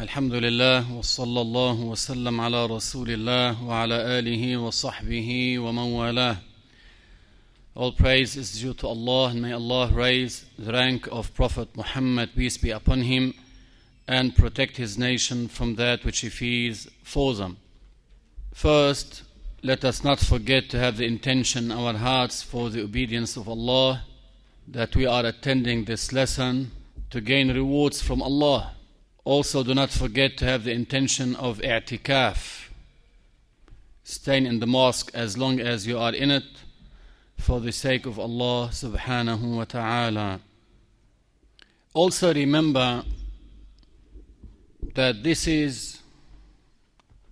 الحمد لله وصلى الله وسلم على رسول الله وعلى آله وصحبه ومن والاه All praise is due to Allah and may Allah raise the rank of Prophet Muhammad peace be upon him and protect his nation from that which he fears for them. First, let us not forget to have the intention in our hearts for the obedience of Allah that we are attending this lesson to gain rewards from Allah. also, do not forget to have the intention of i'tikaf, staying in the mosque as long as you are in it for the sake of Allah subhanahu wa ta'ala. Also, remember that this is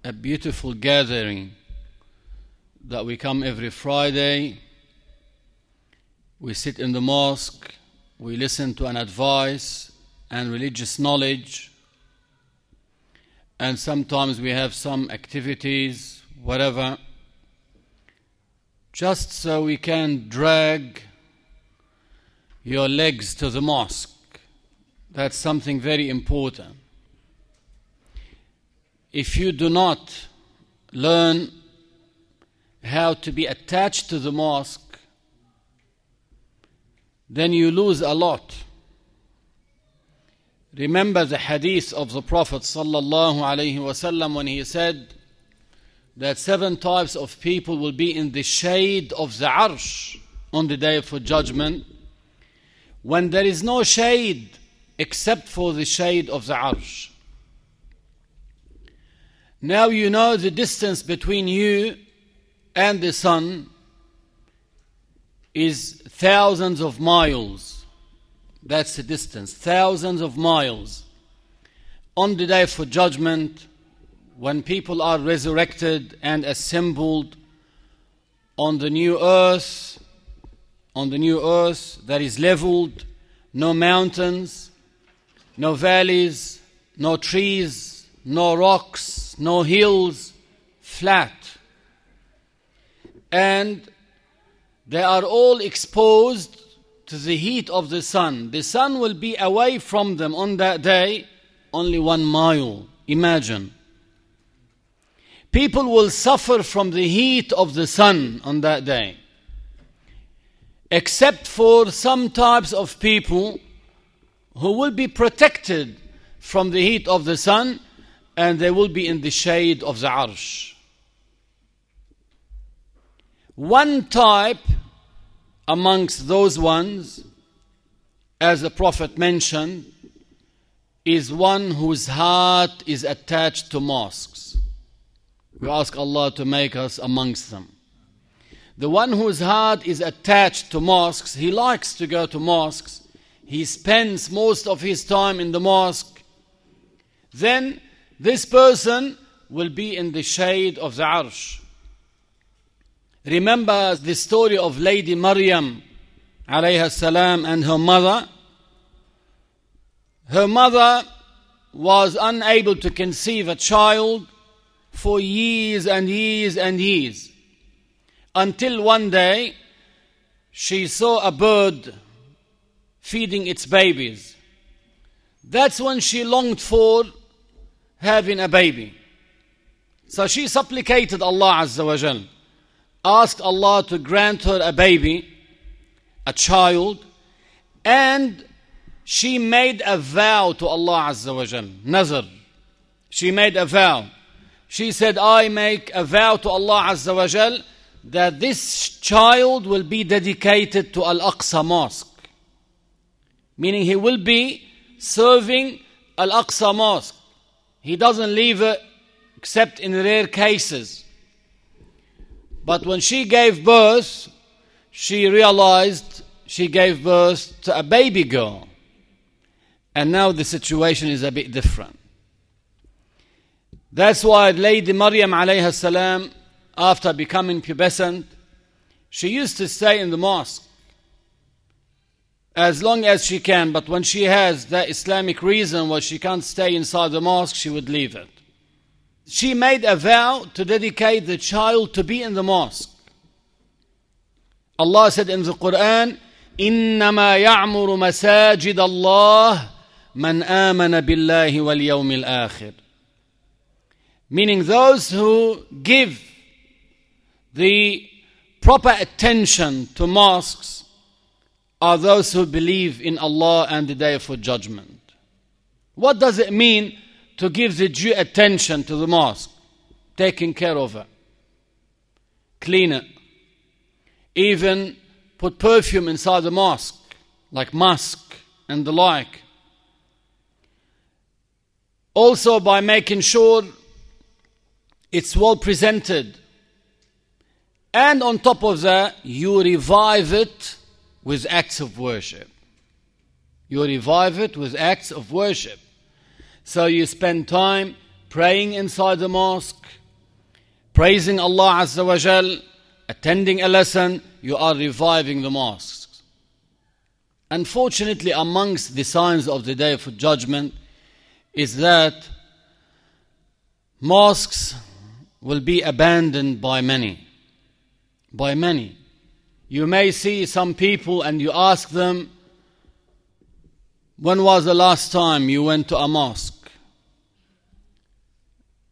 a beautiful gathering that we come every Friday, we sit in the mosque, we listen to an advice and religious knowledge and sometimes we have some activities, whatever, just so we can drag your legs to the mosque. That's something very important. If you do not learn how to be attached to the mosque, then you lose a lot. Remember the hadith of the Prophet wasallam when he said that seven types of people will be in the shade of the arsh on the day of judgment when there is no shade except for the shade of the arsh. Now you know the distance between you and the sun is thousands of miles. That's the distance, thousands of miles. On the day for judgment, when people are resurrected and assembled on the new earth, on the new earth that is leveled, no mountains, no valleys, no trees, no rocks, no hills, flat. And they are all exposed to the heat of the sun. The sun will be away from them on that day only one mile. Imagine. People will suffer from the heat of the sun on that day. Except for some types of people who will be protected from the heat of the sun and they will be in the shade of the arsh. One type amongst those ones, as the Prophet mentioned, is one whose heart is attached to mosques. We ask Allah to make us amongst them. The one whose heart is attached to mosques, he likes to go to mosques, he spends most of his time in the mosque, then this person will be in the shade of the arsh. Remember the story of Lady Maryam alayha salam and her mother. Her mother was unable to conceive a child for years and years and years until one day she saw a bird feeding its babies. That's when she longed for having a baby. So she supplicated Allah Azza wa Jalla asked Allah to grant her a baby, a child, and she made a vow to Allah Azza wa Jal, nazar. She made a vow. She said, I make a vow to Allah Azza wa Jal that this child will be dedicated to Al Aqsa Mosque. Meaning he will be serving Al Aqsa Mosque. He doesn't leave it except in rare cases. But when she gave birth, she realized she gave birth to a baby girl. And now the situation is a bit different. That's why Lady Maryam alayha salam, after becoming pubescent, she used to stay in the mosque as long as she can, but when she has that Islamic reason why she can't stay inside the mosque, she would leave it she made a vow to dedicate the child to be in the mosque. Allah said in the Quran, إنما يعمر مساجد الله من آمن بالله واليوم الآخر meaning those who give the proper attention to mosques are those who believe in Allah and the day of judgment. What does it mean To give the due attention to the mosque? Taking care of it, clean it, even put perfume inside the mosque, like musk and the like. Also, by making sure it's well presented. And on top of that, you revive it with acts of worship. You revive it with acts of worship. So you spend time praying inside the mosque, praising Allah Azza wa Jal, attending a lesson, you are reviving the mosques. Unfortunately, amongst the signs of the day of judgment is that mosques will be abandoned by many. By many. You may see some people and you ask them, when was the last time you went to a mosque?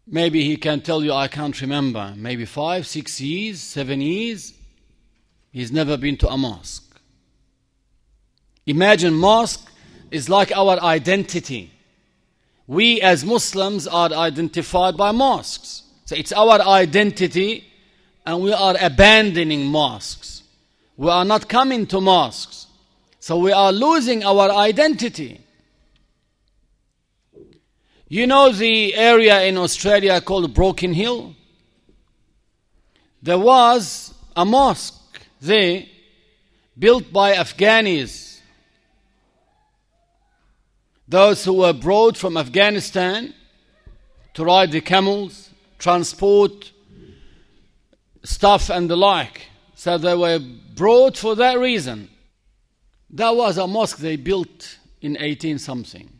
Maybe he can tell you, I can't remember. Maybe five, six years, seven years. He's never been to a mosque. Imagine, mosque is like our identity. We as Muslims are identified by mosques. So it's our identity, and we are abandoning mosques. We are not coming to mosques. So we are losing our identity. You know the area in Australia called Broken Hill? There was a mosque there built by Afghanis. Those who were brought from Afghanistan to ride the camels transport stuff and the like. So they were brought for that reason. That was a mosque they built in 18 something.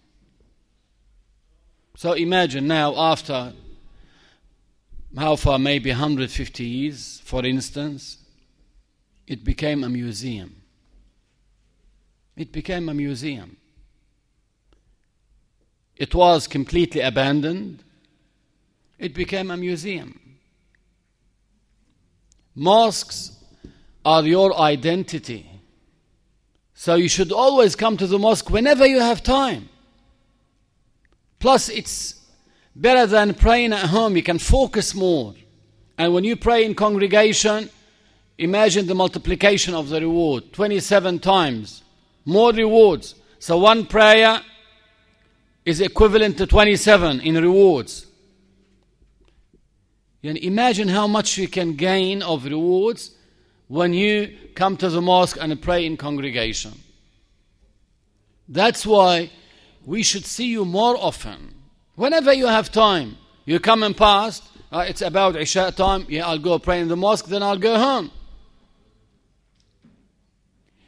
So imagine now, after how far, maybe 150 years, for instance, it became a museum. It became a museum. It was completely abandoned. It became a museum. Mosques are your identity. So you should always come to the mosque whenever you have time. Plus, it's better than praying at home. You can focus more. And when you pray in congregation, imagine the multiplication of the reward 27 times. More rewards. So one prayer is equivalent to 27 in rewards. And imagine how much you can gain of rewards when you come to the mosque and pray in congregation. That's why we should see you more often. Whenever you have time, you come and pass, uh, it's about Isha time, yeah, I'll go pray in the mosque, then I'll go home.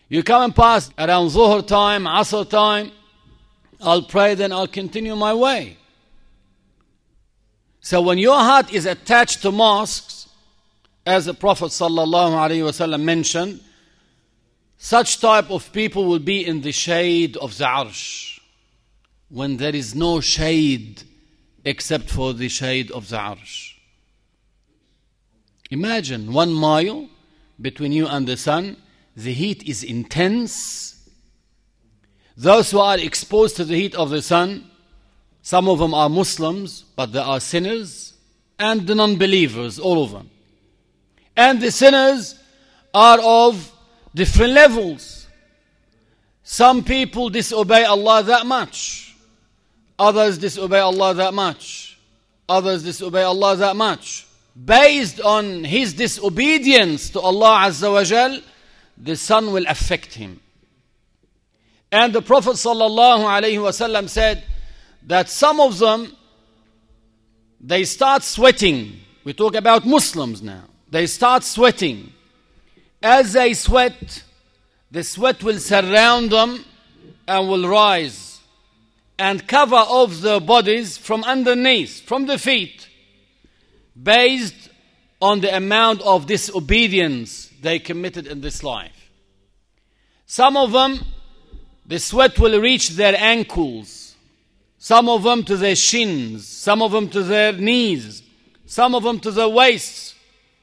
You come and pass around Zuhr time, Asr time, I'll pray, then I'll continue my way. So when your heart is attached to mosques, as the Prophet ﷺ mentioned, such type of people will be in the shade of the arsh. When there is no shade except for the shade of the arsh. Imagine one mile between you and the sun, the heat is intense. Those who are exposed to the heat of the sun, some of them are Muslims, but they are sinners, and the non believers, all of them. And the sinners are of different levels. Some people disobey Allah that much, others disobey Allah that much, others disobey Allah that much. Based on his disobedience to Allah Azza wa Jal, the sun will affect him. And the Prophet sallallahu alaihi wasallam said, that some of them they start sweating. We talk about Muslims now. They start sweating. As they sweat, the sweat will surround them and will rise and cover off their bodies from underneath, from the feet, based on the amount of disobedience they committed in this life. Some of them, the sweat will reach their ankles. Some of them to their shins, some of them to their knees, some of them to their waists,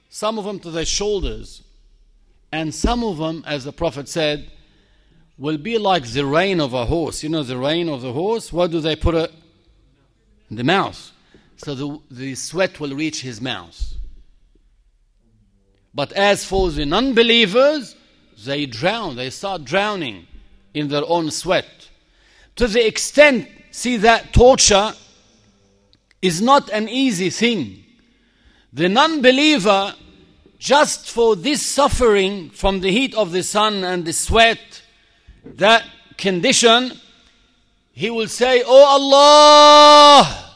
some of them to their shoulders, and some of them, as the Prophet said, will be like the rein of a horse. You know the rein of the horse? What do they put it? The mouth. So the, the sweat will reach his mouth. But as for the non believers, they drown, they start drowning in their own sweat. To the extent, see, that torture is not an easy thing. The non believer, just for this suffering from the heat of the sun and the sweat, that condition, he will say, Oh Allah,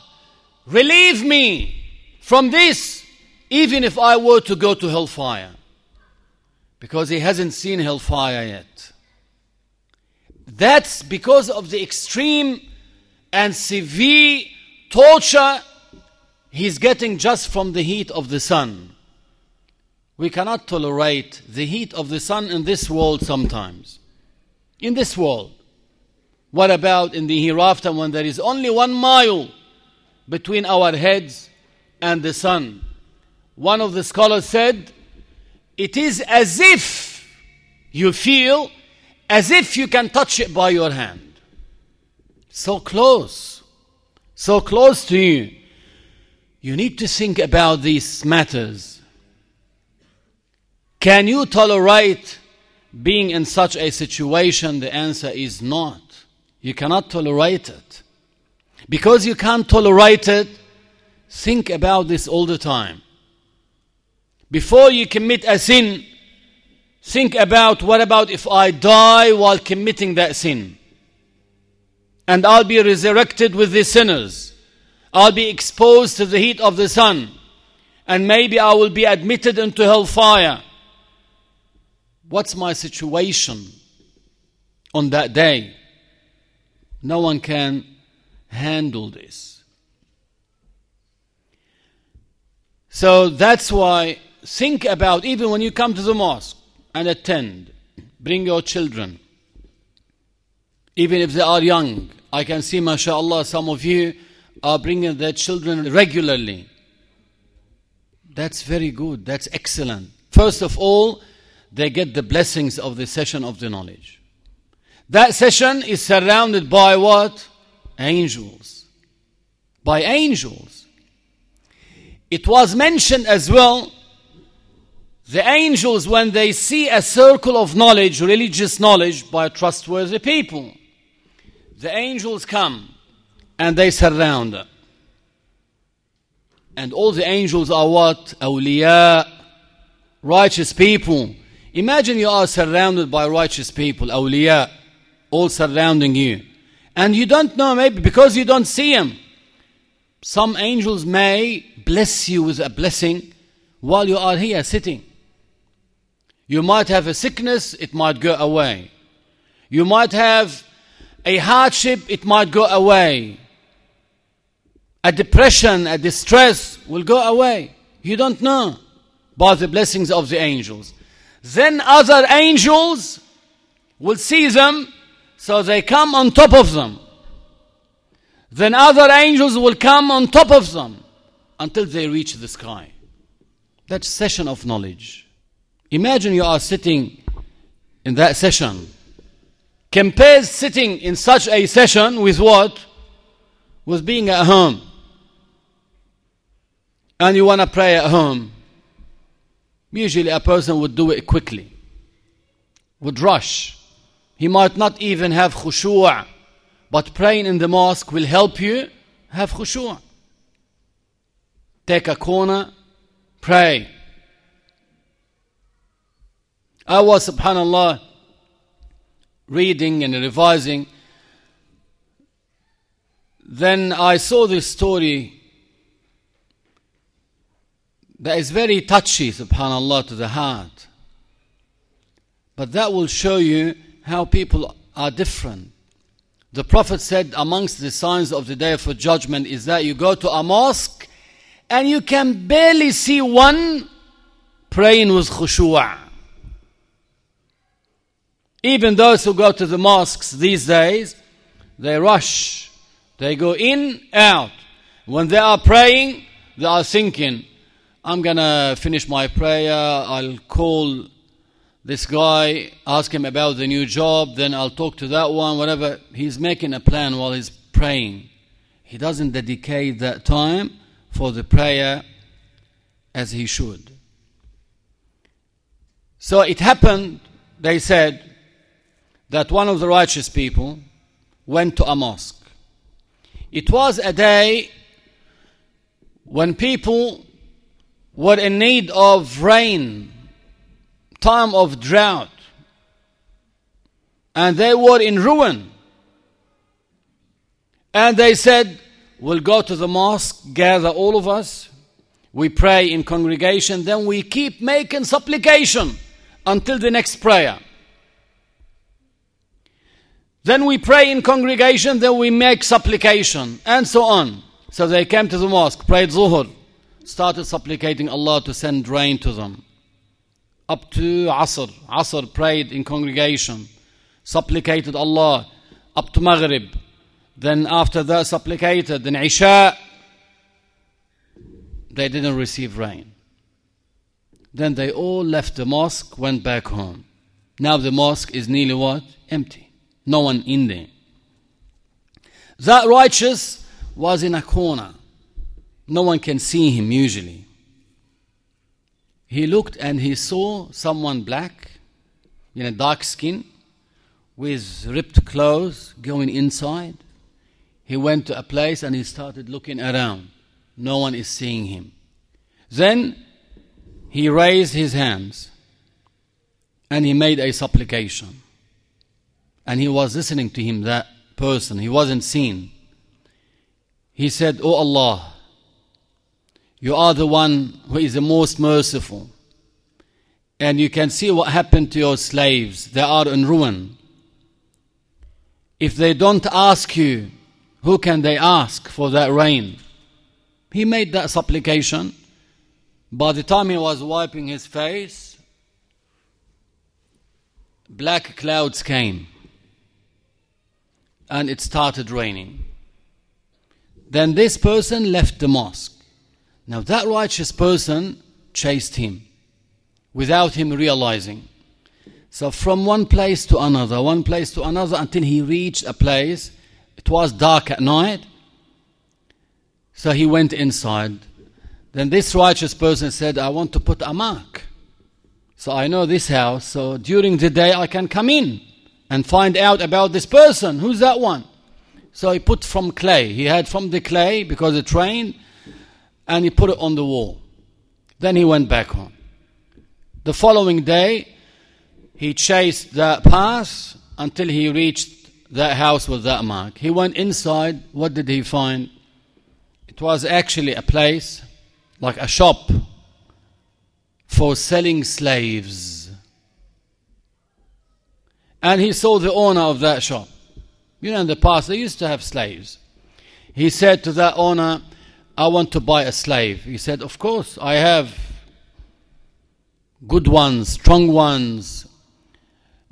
relieve me from this, even if I were to go to hellfire. Because he hasn't seen hellfire yet. That's because of the extreme and severe torture he's getting just from the heat of the sun. We cannot tolerate the heat of the sun in this world sometimes in this world. What about in the hereafter when there is only one mile between our heads and the sun? One of the scholars said, It is as if you feel as if you can touch it by your hand. So close, so close to you. You need to think about these matters. Can you tolerate being in such a situation, the answer is not. You cannot tolerate it. Because you can't tolerate it, think about this all the time. Before you commit a sin, think about what about if I die while committing that sin? And I'll be resurrected with the sinners. I'll be exposed to the heat of the sun. And maybe I will be admitted into hellfire. What's my situation on that day? No one can handle this. So that's why think about even when you come to the mosque and attend, bring your children. Even if they are young, I can see, mashallah, some of you are bringing their children regularly. That's very good. That's excellent. First of all, they get the blessings of the session of the knowledge. That session is surrounded by what? Angels. By angels. It was mentioned as well the angels, when they see a circle of knowledge, religious knowledge, by trustworthy people, the angels come and they surround them. And all the angels are what? Awliya, righteous people Imagine you are surrounded by righteous people, awliya, all surrounding you. And you don't know, maybe because you don't see them. Some angels may bless you with a blessing while you are here sitting. You might have a sickness, it might go away. You might have a hardship, it might go away. A depression, a distress will go away. You don't know by the blessings of the angels. Then other angels will see them, so they come on top of them. Then other angels will come on top of them until they reach the sky. That session of knowledge. Imagine you are sitting in that session. Compare sitting in such a session with what? With being at home. And you want to pray at home. Usually a person would do it quickly, would rush. He might not even have khushu', but praying in the mosque will help you have khushu'. Take a corner, pray. I was, subhanAllah, reading and revising. Then I saw this story that is very touchy, subhanAllah, to the heart. But that will show you how people are different. The Prophet said, amongst the signs of the day of judgment is that you go to a mosque and you can barely see one praying with khushu'. Even those who go to the mosques these days, they rush They go in, out. When they are praying, they are thinking, I'm gonna finish my prayer, I'll call this guy, ask him about the new job, then I'll talk to that one, whatever. He's making a plan while he's praying. He doesn't dedicate that time for the prayer as he should. So it happened, they said, that one of the righteous people went to a mosque. It was a day when people were in need of rain, time of drought, and they were in ruin. And they said, We'll go to the mosque, gather all of us, we pray in congregation, then we keep making supplication until the next prayer. Then we pray in congregation, then we make supplication, and so on. So they came to the mosque, prayed Zuhur, started supplicating Allah to send rain to them. Up to Asr. Asr prayed in congregation, supplicated Allah, up to Maghrib. Then after that, supplicated. Then Isha, they didn't receive rain. Then they all left the mosque, went back home. Now the mosque is nearly what? Empty. No one in there. That righteous was in a corner. No one can see him usually. He looked and he saw someone black, in a dark skin, with ripped clothes going inside. He went to a place and he started looking around. No one is seeing him. Then he raised his hands and he made a supplication. And he was listening to him, that person. He wasn't seen. He said, Oh Allah, you are the one who is the most merciful. And you can see what happened to your slaves. They are in ruin. If they don't ask you, who can they ask for that rain? He made that supplication. By the time he was wiping his face, black clouds came and it started raining. Then this person left the mosque. Now that righteous person chased him without him realizing. So from one place to another, one place to another until he reached a place. It was dark at night. So he went inside. Then this righteous person said, I want to put a mark. So I know this house, so during the day I can come in and find out about this person. Who's that one? So he put from clay. He had from the clay because it rained, and he put it on the wall. Then he went back home. The following day, he chased that path until he reached that house with that mark. He went inside. What did he find? It was actually a place, like a shop, for selling slaves. And he saw the owner of that shop. You know, in the past, they used to have slaves. He said to that owner, I want to buy a slave. He said, Of course, I have good ones, strong ones.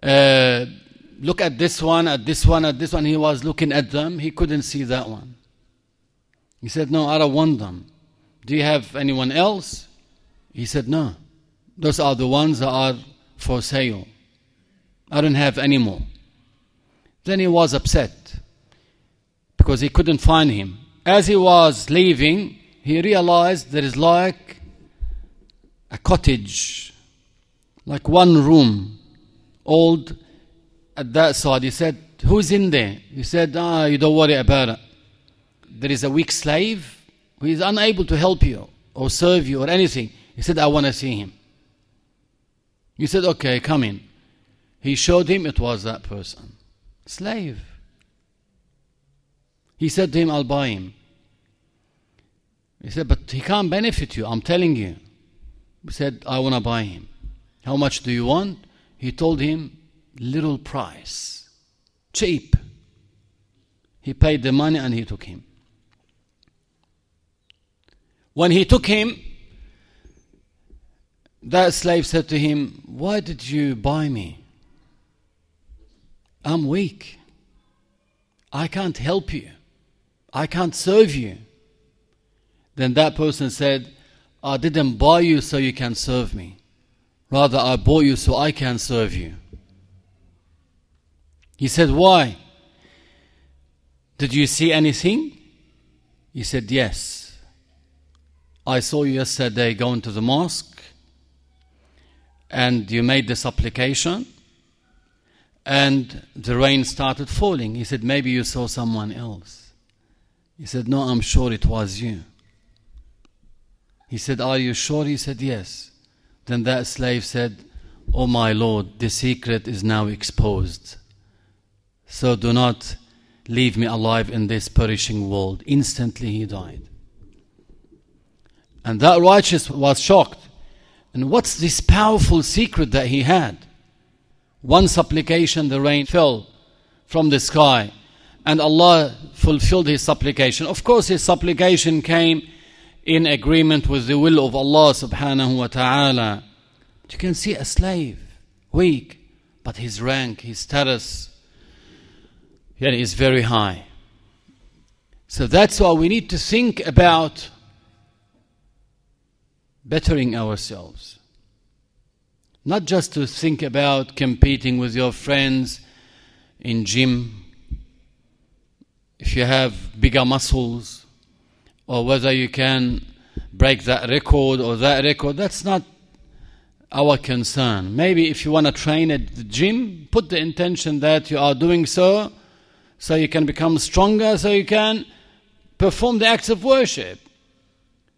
Uh, look at this one, at this one, at this one. He was looking at them. He couldn't see that one. He said, No, I don't want them. Do you have anyone else? He said, No. Those are the ones that are for sale. I don't have any more. Then he was upset because he couldn't find him. As he was leaving, he realized there is like a cottage, like one room, old at that side. He said, Who's in there? He said, Ah, you don't worry about it there is a weak slave who is unable to help you or serve you or anything. He said, I want to see him. He said, Okay, come in. He showed him it was that person. Slave. He said to him, I'll buy him. He said, But he can't benefit you, I'm telling you. He said, I want to buy him. How much do you want? He told him, Little price. Cheap. He paid the money and he took him. When he took him, that slave said to him, Why did you buy me? I'm weak. I can't help you. I can't serve you. Then that person said, I didn't buy you so you can serve me. Rather, I bought you so I can serve you. He said, Why? Did you see anything? He said, Yes. I saw you yesterday going to the mosque and you made this supplication and the rain started falling. He said, Maybe you saw someone else. He said, No, I'm sure it was you. He said, Are you sure? He said, Yes. Then that slave said, Oh my Lord, the secret is now exposed. So do not leave me alive in this perishing world. Instantly he died. And that righteous was shocked. And what's this powerful secret that he had? One supplication, the rain fell from the sky, and Allah fulfilled his supplication. Of course, his supplication came in agreement with the will of Allah subhanahu wa ta'ala. You can see a slave, weak, but his rank, his status, yeah, is very high. So that's why we need to think about bettering ourselves. Not just to think about competing with your friends in gym, if you have bigger muscles, or whether you can break that record or that record, that's not our concern. Maybe if you want to train at the gym, put the intention that you are doing so, so you can become stronger, so you can perform the acts of worship.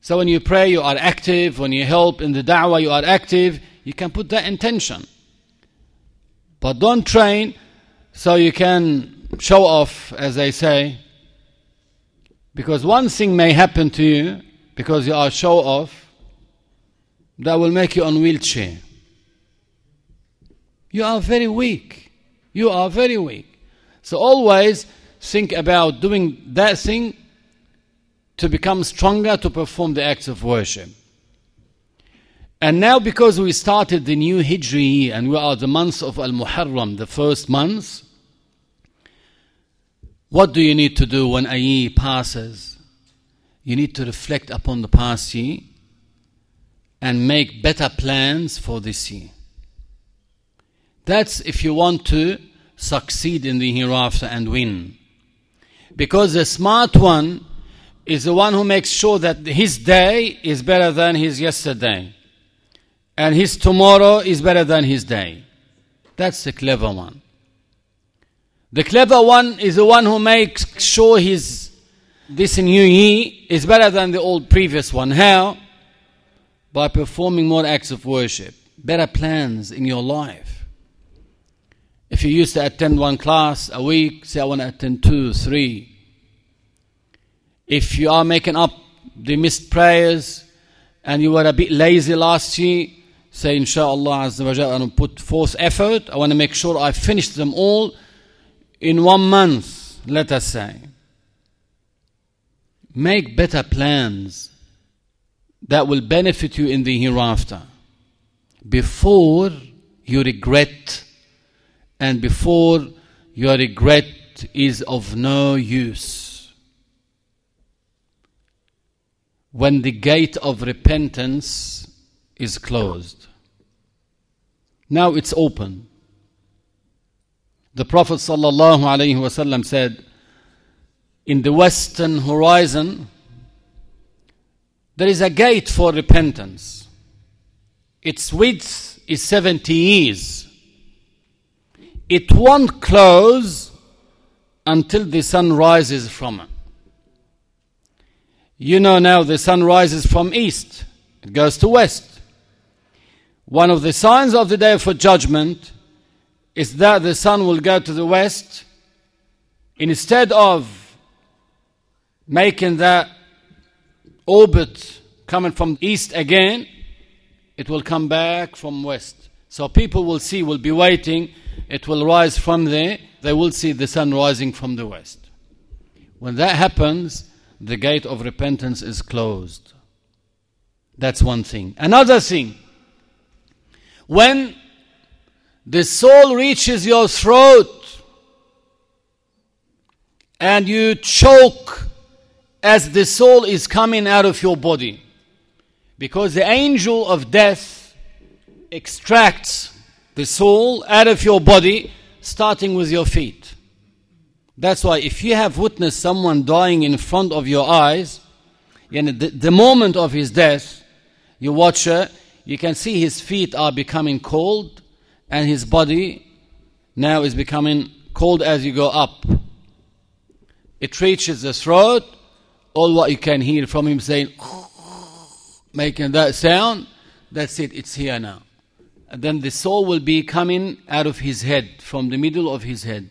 So when you pray, you are active. When you help in the da'wah, you are active. You can put that intention. But don't train so you can show off, as they say, because one thing may happen to you because you are show off that will make you on wheelchair. You are very weak. You are very weak. So always think about doing that thing to become stronger to perform the acts of worship. And now because we started the new Hijri and we are the month of Al-Muharram, the first month, what do you need to do when a year passes? You need to reflect upon the past year and make better plans for this year. That's if you want to succeed in the hereafter and win. Because the smart one is the one who makes sure that his day is better than his yesterday. And his tomorrow is better than his day. That's the clever one. The clever one is the one who makes sure his this new year is better than the old previous one. How? By performing more acts of worship, better plans in your life. If you used to attend one class a week, say I want to attend two, three. If you are making up the missed prayers and you were a bit lazy last year, say inshallah azza wa jalla, put forth effort. I want to make sure I finish them all in one month, let us say. Make better plans that will benefit you in the hereafter before you regret and before your regret is of no use. When the gate of repentance is closed. Now it's open. The Prophet ﷺ said, In the western horizon, there is a gate for repentance. Its width is 70 years. It won't close until the sun rises from it. You know now the sun rises from east, it goes to west. One of the signs of the day for judgment is that the sun will go to the west. Instead of making that orbit coming from east again it will come back from west. So people will see will be waiting. It will rise from there. They will see the sun rising from the west. When that happens the gate of repentance is closed. That's one thing. Another thing when the soul reaches your throat and you choke as the soul is coming out of your body. Because the angel of death extracts the soul out of your body, starting with your feet. That's why if you have witnessed someone dying in front of your eyes, know, the, the moment of his death, you watch it, you can see his feet are becoming cold and his body now is becoming cold as you go up. It reaches the throat, all what you can hear from him saying, making that sound, that's it, it's here now. And then the soul will be coming out of his head, from the middle of his head.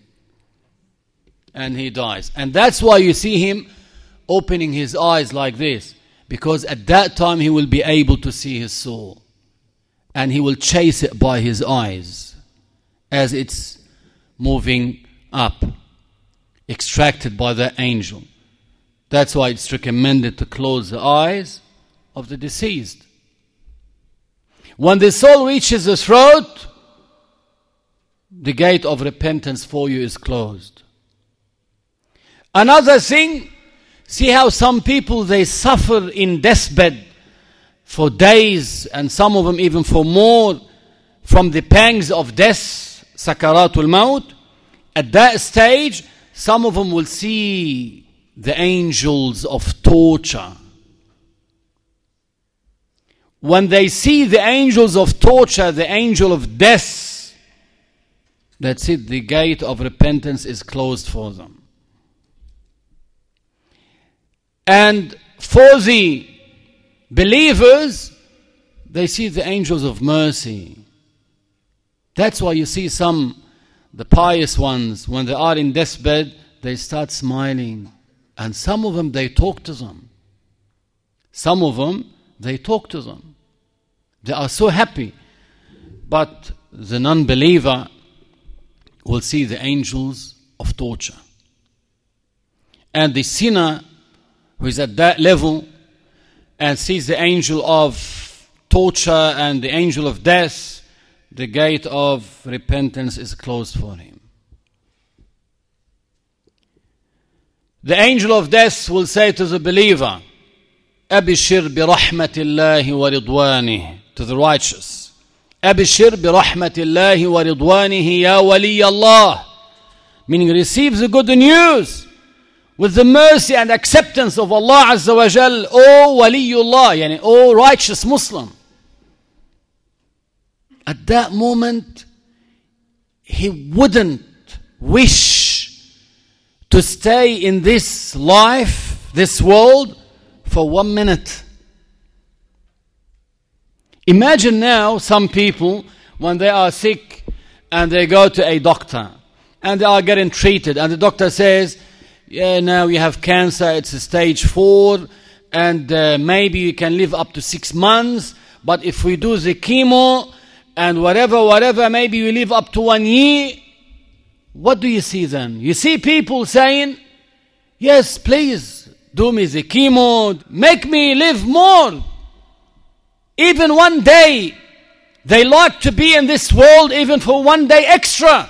And he dies. And that's why you see him opening his eyes like this, because at that time he will be able to see his soul. And he will chase it by his eyes as it's moving up extracted by the angel. That's why it's recommended to close the eyes of the deceased. When the soul reaches the throat, the gate of repentance for you is closed. Another thing, see how some people they suffer in deathbed for days and some of them even for more from the pangs of death, sakaratul maut. At that stage, some of them will see the angels of torture. When they see the angels of torture, the angel of death, that's it, the gate of repentance is closed for them. And for the believers, they see the angels of mercy. That's why you see some the pious ones, when they are in deathbed, they start smiling. And some of them, they talk to them. Some of them, they talk to them. They are so happy. But the non believer will see the angels of torture. And the sinner who is at that level and sees the angel of torture and the angel of death, the gate of repentance is closed for him. The angel of death will say to the believer, Abishir bi rahmatillahi wa ridwani, to the righteous. Abishir bi rahmatillahi wa ridwanihi ya wali Allah. Meaning receive the good news with the mercy and acceptance of Allah Azza wa Jal, O Waliyullah, yani O righteous Muslim. At that moment, he wouldn't wish to stay in this life, this world, for one minute. Imagine now some people, when they are sick and they go to a doctor and they are getting treated, and the doctor says, Yeah, now you have cancer, it's a stage four, and uh, maybe you can live up to six months, but if we do the chemo, and whatever, whatever, maybe you live up to one year. What do you see then? You see people saying, Yes, please, do me the chemo, make me live more. Even one day. They like to be in this world even for one day extra.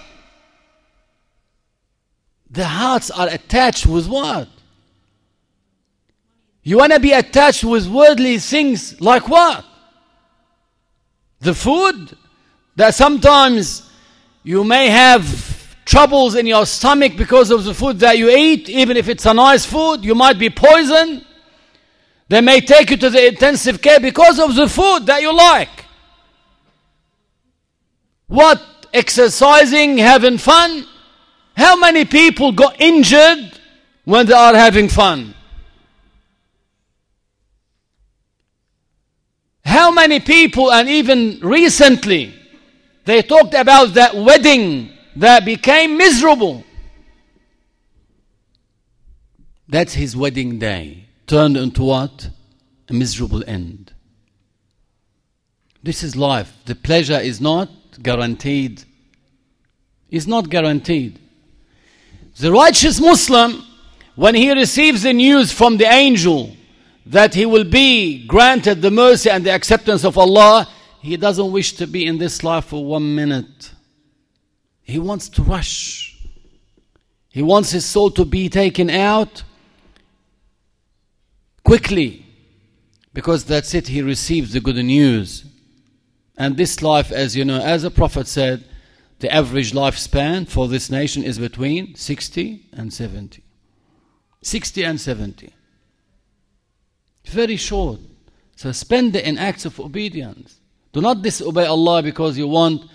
The hearts are attached with what? You want to be attached with worldly things like what? The food that sometimes you may have troubles in your stomach because of the food that you eat, even if it's a nice food, you might be poisoned. They may take you to the intensive care because of the food that you like. What? Exercising, having fun? How many people got injured when they are having fun? How many people, and even recently, they talked about that wedding that became miserable. That's his wedding day, turned into what? A miserable end. This is life. The pleasure is not guaranteed. Is not guaranteed. The righteous Muslim, when he receives the news from the angel that he will be granted the mercy and the acceptance of Allah, he doesn't wish to be in this life for one minute. He wants to rush. He wants his soul to be taken out quickly because that's it, he receives the good news. And this life, as you know, as the Prophet said, the average lifespan for this nation is between 60 and 70. 60 and 70. Very short. So spend it in acts of obedience. Do not disobey Allah because you want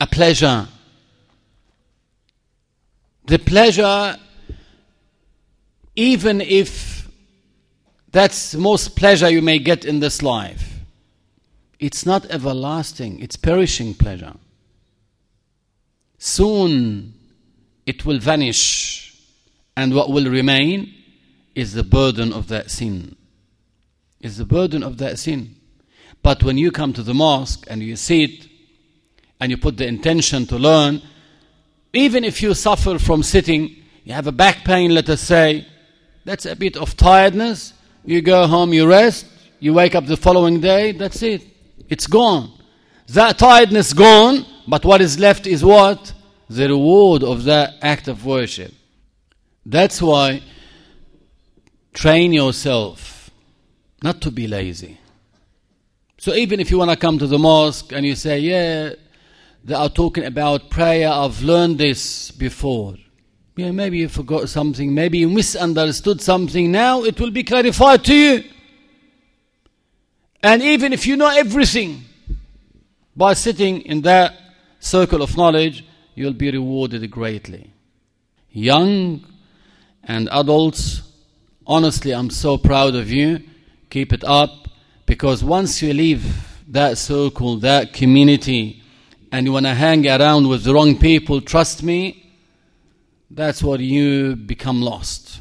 a pleasure. The pleasure, even if that's the most pleasure you may get in this life, it's not everlasting, it's perishing pleasure. Soon it will vanish, and what will remain is the burden of that sin. Is the burden of that sin. But when you come to the mosque and you sit and you put the intention to learn, even if you suffer from sitting, you have a back pain, let us say, that's a bit of tiredness. You go home, you rest, you wake up the following day, that's it. It's gone. That tiredness gone, but what is left is what? The reward of that act of worship. That's why train yourself not to be lazy. So even if you want to come to the mosque and you say, yeah, they are talking about prayer, I've learned this before. Yeah, maybe you forgot something, maybe you misunderstood something. Now it will be clarified to you. And even if you know everything, by sitting in that circle of knowledge, you'll be rewarded greatly. Young and adults, honestly, I'm so proud of you. Keep it up because once you leave that circle, that community, and you want to hang around with the wrong people, trust me, that's when you become lost.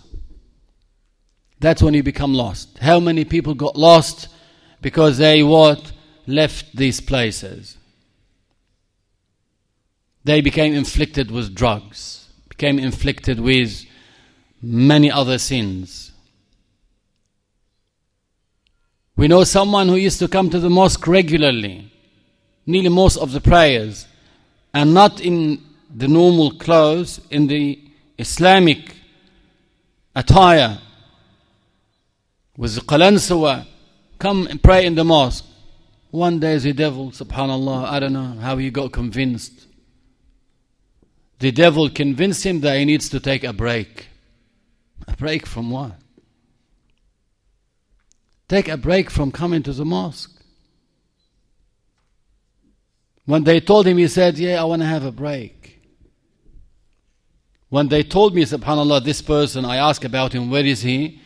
That's when you become lost. How many people got lost because they what? Left these places. They became inflicted with drugs, became inflicted with many other sins. We know someone who used to come to the mosque regularly, nearly most of the prayers, and not in the normal clothes, in the Islamic attire, with the qalansawa, come and pray in the mosque. One day the devil, subhanallah, I don't know how he got convinced. The devil convinced him that he needs to take a break. A break from what? Take a break from coming to the mosque. When they told him, he said, Yeah, I want to have a break. When they told me, subhanAllah, this person, I asked about him, where is he?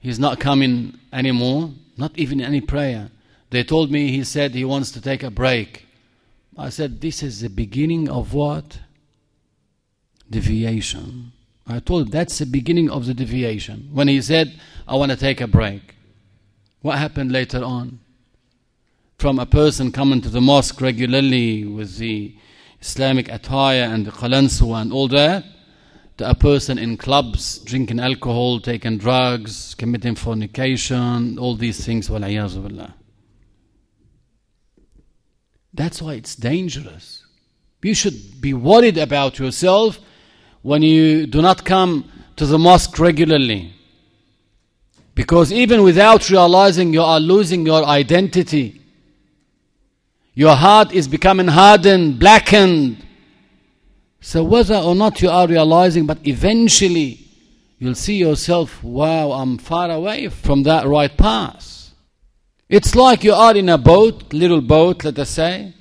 He's not coming anymore, not even any prayer. They told me, he said he wants to take a break. I said, This is the beginning of what? Deviation. I told him, That's the beginning of the deviation. When he said, I want to take a break. What happened later on? From a person coming to the mosque regularly with the Islamic attire and the qalansu and all that, to a person in clubs drinking alcohol, taking drugs, committing fornication, all these things. Billah. That's why it's dangerous. You should be worried about yourself when you do not come to the mosque regularly. Because even without realizing, you are losing your identity. Your heart is becoming hardened, blackened. So, whether or not you are realizing, but eventually you'll see yourself, wow, I'm far away from that right path. It's like you are in a boat, little boat, let us say,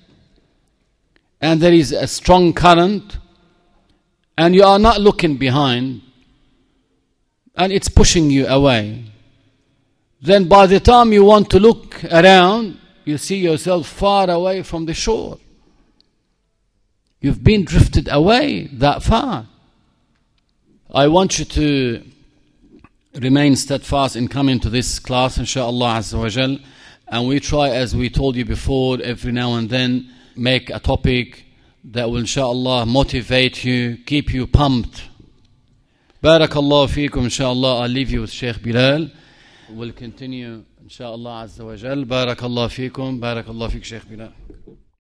and there is a strong current, and you are not looking behind, and it's pushing you away. Then, by the time you want to look around, you see yourself far away from the shore. You've been drifted away that far. I want you to remain steadfast in coming to this class, inshallah. And we try, as we told you before, every now and then, make a topic that will, inshallah, motivate you, keep you pumped. Barakallah fikum, inshallah. I'll leave you with Sheikh Bilal. We'll continue, inshallah azza wa jal. Barakallah fikum. Barakallah fik, Sheikh Bilal.